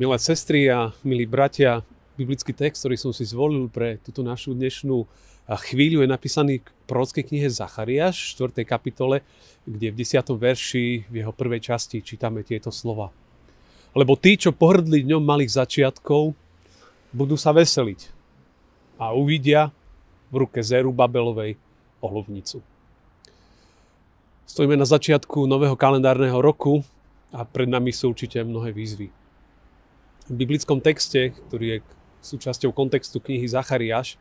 Milé sestry a milí bratia, biblický text, ktorý som si zvolil pre túto našu dnešnú chvíľu je napísaný v prorockej knihe Zachariáš, 4. kapitole, kde v 10. verši v jeho prvej časti čítame tieto slova. Lebo tí, čo pohrdli dňom malých začiatkov, budú sa veseliť a uvidia v ruke Zeru Babelovej olovnicu. Stojíme na začiatku nového kalendárneho roku a pred nami sú určite mnohé výzvy v biblickom texte, ktorý je súčasťou kontextu knihy Zachariáš,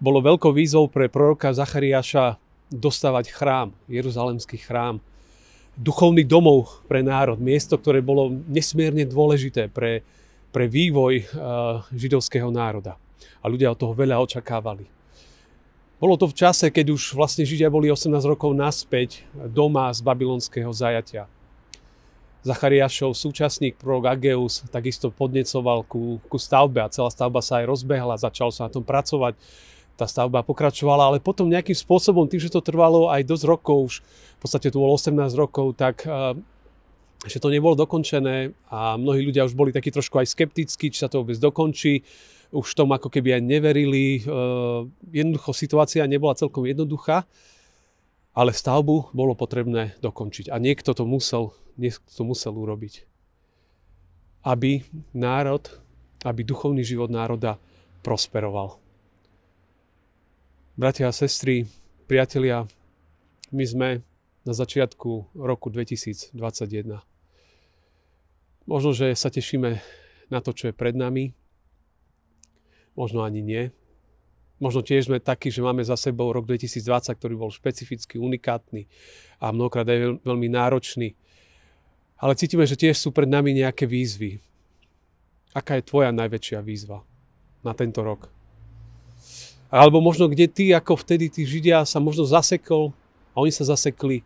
bolo veľkou výzvou pre proroka Zachariáša dostávať chrám, Jeruzalemský chrám, duchovný domov pre národ, miesto, ktoré bolo nesmierne dôležité pre, pre vývoj uh, židovského národa. A ľudia od toho veľa očakávali. Bolo to v čase, keď už vlastne Židia boli 18 rokov naspäť doma z babylonského zajatia. Zachariášov súčasník prorok Ageus takisto podnecoval ku, ku stavbe a celá stavba sa aj rozbehla, začal sa na tom pracovať. Tá stavba pokračovala, ale potom nejakým spôsobom, tým, že to trvalo aj dosť rokov, už v podstate tu bolo 18 rokov, tak uh, že to nebolo dokončené a mnohí ľudia už boli takí trošku aj skeptickí, či sa to vôbec dokončí. Už tomu ako keby aj neverili. Uh, jednoducho situácia nebola celkom jednoduchá, ale stavbu bolo potrebné dokončiť. A niekto to musel niekto to musel urobiť. Aby národ, aby duchovný život národa prosperoval. Bratia a sestry, priatelia, my sme na začiatku roku 2021. Možno, že sa tešíme na to, čo je pred nami. Možno ani nie. Možno tiež sme takí, že máme za sebou rok 2020, ktorý bol špecificky unikátny a mnohokrát aj veľmi náročný ale cítime, že tiež sú pred nami nejaké výzvy. Aká je tvoja najväčšia výzva na tento rok? Alebo možno kde ty, ako vtedy tí Židia sa možno zasekol a oni sa zasekli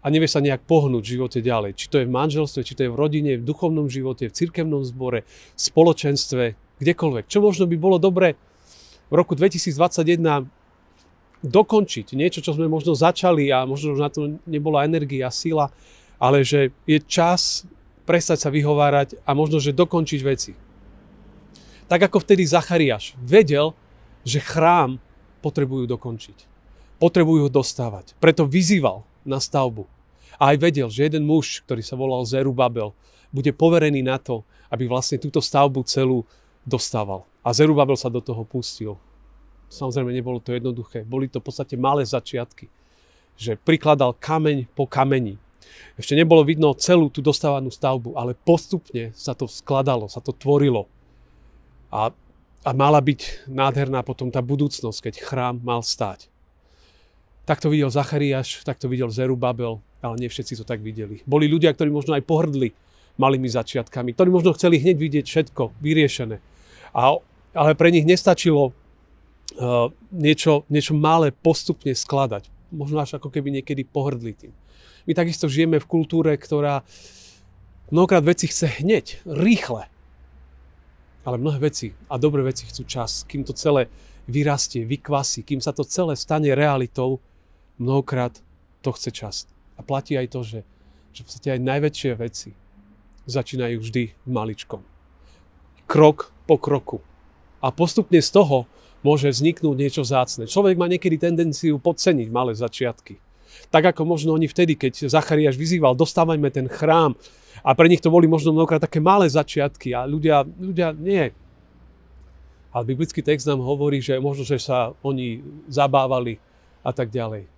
a nevieš sa nejak pohnúť v živote ďalej. Či to je v manželstve, či to je v rodine, v duchovnom živote, v cirkevnom zbore, v spoločenstve, kdekoľvek. Čo možno by bolo dobre v roku 2021 dokončiť. Niečo, čo sme možno začali a možno už na to nebola energia, sila ale že je čas prestať sa vyhovárať a možno, že dokončiť veci. Tak ako vtedy Zachariáš vedel, že chrám potrebujú dokončiť. Potrebujú ho dostávať. Preto vyzýval na stavbu. A aj vedel, že jeden muž, ktorý sa volal Zerubabel, bude poverený na to, aby vlastne túto stavbu celú dostával. A Zerubabel sa do toho pustil. Samozrejme, nebolo to jednoduché. Boli to v podstate malé začiatky. Že prikladal kameň po kameni. Ešte nebolo vidno celú tú dostávanú stavbu, ale postupne sa to skladalo, sa to tvorilo. A, a mala byť nádherná potom tá budúcnosť, keď chrám mal stáť. Tak to videl Zachariáš, tak to videl Zerubabel, ale nie všetci to tak videli. Boli ľudia, ktorí možno aj pohrdli malými začiatkami, ktorí možno chceli hneď vidieť všetko vyriešené. A, ale pre nich nestačilo uh, niečo, niečo malé postupne skladať. Možno až ako keby niekedy pohrdli tým. My takisto žijeme v kultúre, ktorá mnohokrát veci chce hneď, rýchle. Ale mnohé veci a dobré veci chcú čas, kým to celé vyrastie, vykvasí, kým sa to celé stane realitou, mnohokrát to chce čas. A platí aj to, že, že v podstate aj najväčšie veci začínajú vždy maličkom. Krok po kroku. A postupne z toho môže vzniknúť niečo zácne. Človek má niekedy tendenciu podceniť malé začiatky. Tak ako možno oni vtedy, keď Zachariáš vyzýval, dostávajme ten chrám. A pre nich to boli možno mnohokrát také malé začiatky a ľudia, ľudia nie. Ale biblický text nám hovorí, že možno, že sa oni zabávali a tak ďalej.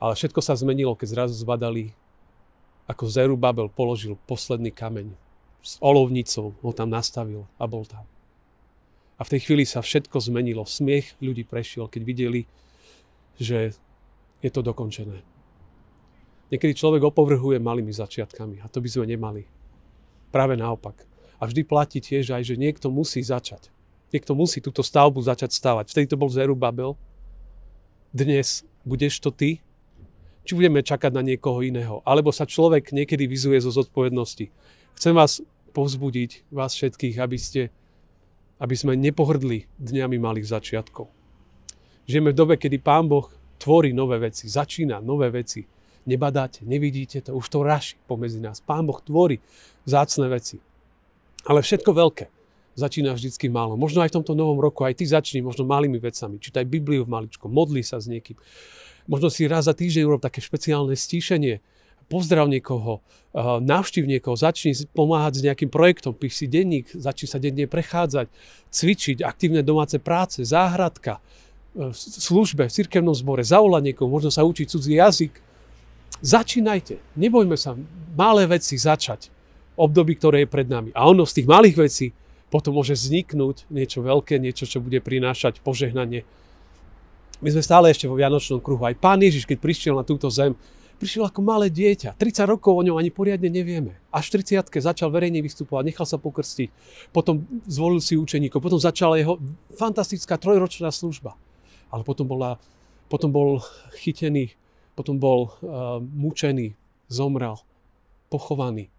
Ale všetko sa zmenilo, keď zrazu zbadali, ako Zerubabel položil posledný kameň s olovnicou, ho tam nastavil a bol tam. A v tej chvíli sa všetko zmenilo. Smiech ľudí prešiel, keď videli, že je to dokončené. Niekedy človek opovrhuje malými začiatkami a to by sme nemali. Práve naopak. A vždy platí tiež aj, že niekto musí začať. Niekto musí túto stavbu začať stavať. Vtedy to bol Zerubabel. Dnes budeš to ty? Či budeme čakať na niekoho iného? Alebo sa človek niekedy vyzuje zo zodpovednosti. Chcem vás povzbudiť, vás všetkých, aby, ste, aby sme nepohrdli dňami malých začiatkov. Žijeme v dobe, kedy Pán Boh tvorí nové veci, začína nové veci. Nebadáte, nevidíte to, už to raší pomedzi nás. Pán Boh tvorí vzácne veci. Ale všetko veľké začína vždycky málo. Možno aj v tomto novom roku, aj ty začni možno malými vecami. Čítaj Bibliu v maličkom, modli sa s niekým. Možno si raz za týždeň urob také špeciálne stíšenie, pozdrav niekoho, navštív niekoho, začni pomáhať s nejakým projektom, píš si denník, začni sa denne prechádzať, cvičiť, aktívne domáce práce, záhradka, v službe, v cirkevnom zbore, zavolať niekoho, možno sa učiť cudzí jazyk. Začínajte, nebojme sa malé veci začať období, ktoré je pred nami. A ono z tých malých vecí potom môže vzniknúť niečo veľké, niečo, čo bude prinášať požehnanie. My sme stále ešte vo Vianočnom kruhu. Aj Pán Ježiš, keď prišiel na túto zem, prišiel ako malé dieťa. 30 rokov o ňom ani poriadne nevieme. Až v 30 začal verejne vystupovať, nechal sa pokrstiť. Potom zvolil si učeníkov. Potom začala jeho fantastická trojročná služba. Ale potom, bola, potom bol chytený, potom bol uh, mučený, zomrel, pochovaný.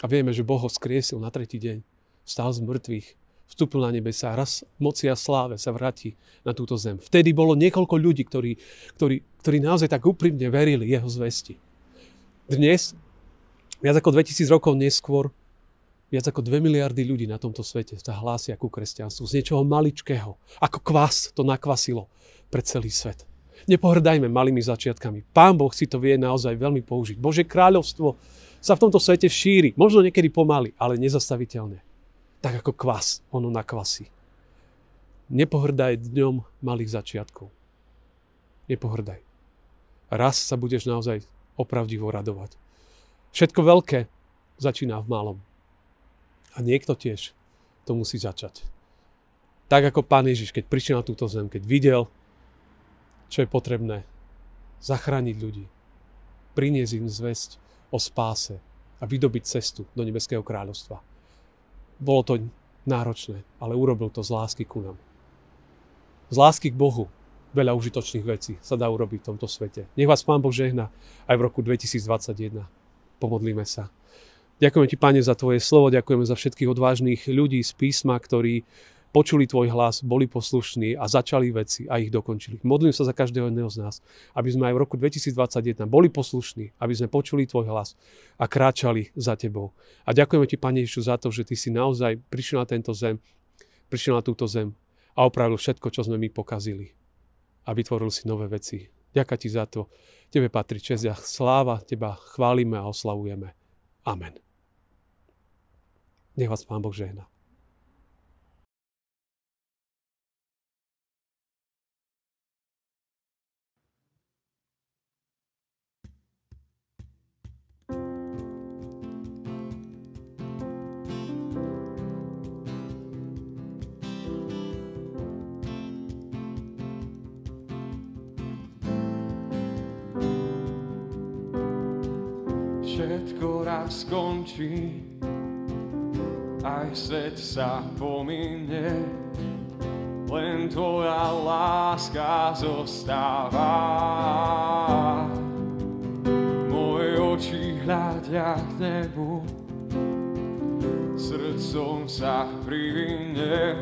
A vieme, že Boh ho skriesil na tretí deň. Vstal z mŕtvych, vstúpil na nebesa, raz moci a sláve sa vráti na túto zem. Vtedy bolo niekoľko ľudí, ktorí, ktorí, ktorí naozaj tak úprimne verili jeho zvesti. Dnes, viac ako 2000 rokov neskôr, viac ako 2 miliardy ľudí na tomto svete sa hlásia ku kresťanstvu. Z niečoho maličkého, ako kvas to nakvasilo pre celý svet. Nepohrdajme malými začiatkami. Pán Boh si to vie naozaj veľmi použiť. Bože kráľovstvo sa v tomto svete šíri. Možno niekedy pomaly, ale nezastaviteľne. Tak ako kvas, ono nakvasí. Nepohrdaj dňom malých začiatkov. Nepohrdaj. Raz sa budeš naozaj opravdivo radovať. Všetko veľké začína v malom. A niekto tiež to musí začať. Tak ako Pán Ježiš, keď prišiel na túto zem, keď videl, čo je potrebné, zachrániť ľudí, priniesť im zväzť, o spáse a vydobiť cestu do Nebeského kráľovstva. Bolo to náročné, ale urobil to z lásky ku nám. Z lásky k Bohu veľa užitočných vecí sa dá urobiť v tomto svete. Nech vás Pán Boh žehna aj v roku 2021. Pomodlíme sa. Ďakujeme Ti, Pane, za Tvoje slovo, ďakujeme za všetkých odvážnych ľudí z písma, ktorí počuli tvoj hlas, boli poslušní a začali veci a ich dokončili. Modlím sa za každého jedného z nás, aby sme aj v roku 2021 boli poslušní, aby sme počuli tvoj hlas a kráčali za tebou. A ďakujeme ti, Pane Ježišu, za to, že ty si naozaj prišiel na tento zem, prišiel na túto zem a opravil všetko, čo sme my pokazili. A vytvoril si nové veci. Ďakujem ti za to. Tebe patrí čest a sláva, teba chválime a oslavujeme. Amen. Nech vás Pán Boh žehna. Všetko raz skončí, aj svet sa pominie, len tvoja láska zostáva. Moje oči hľadia k nebu, srdcom sa privinie,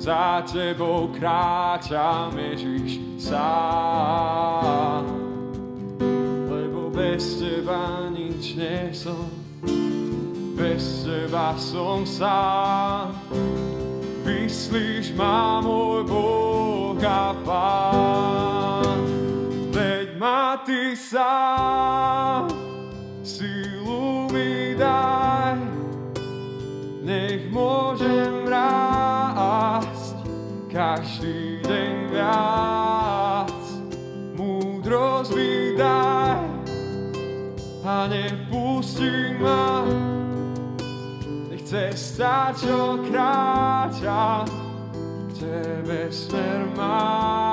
za tebou kráčam Ježiš sám bez teba nič nie som, bez teba som sám. Vyslíš ma môj Boh a Pán, veď ma Ty sám, ma. Nechce stať, čo kráča, k Tebe smer má.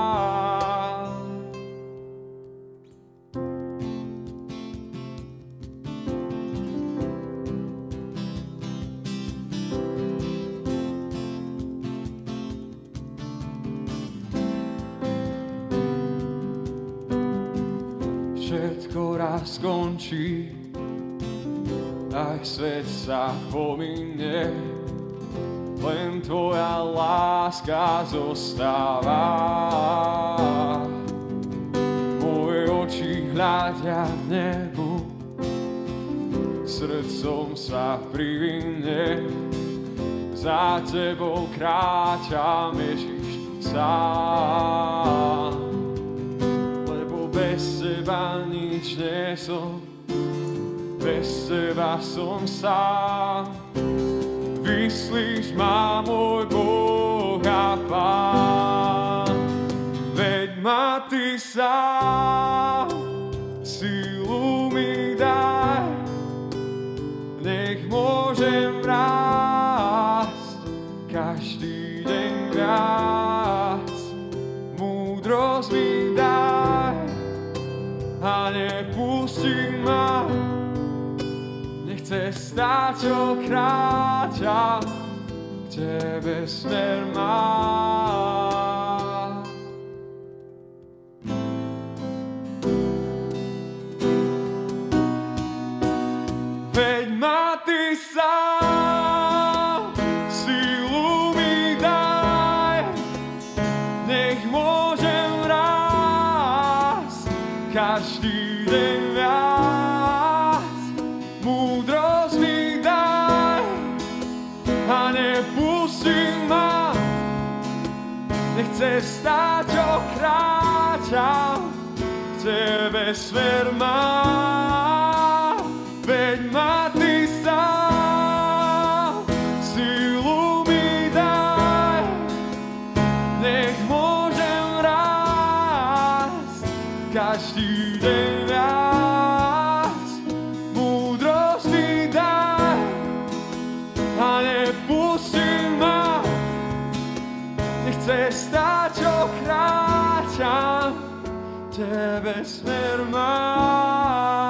všetko raz skončí, aj svet sa pominie, len tvoja láska zostáva. Moje oči hľadia k nebu, srdcom sa privine. Za tebou kráčam Ježiš sám. Lebo bez teba nič nie som, bez teba som sám. Vyslíš ma môj Boh a Pán, veď ma Ty sám, silu mi daj, nech môžem rásť. Každý deň viac. Múdrosť mi daj. A nepustí ma, nechce stáť, čo kráčam, k Tebe smer mám. Veď ma Ty sám, čo kráčam, k Tebe smer mám. Veď ma Ty sám, silu mi daj, nech môžem rásť každý deň viac. Múdrosť stáť, čo kráčam, Tebe smer mám.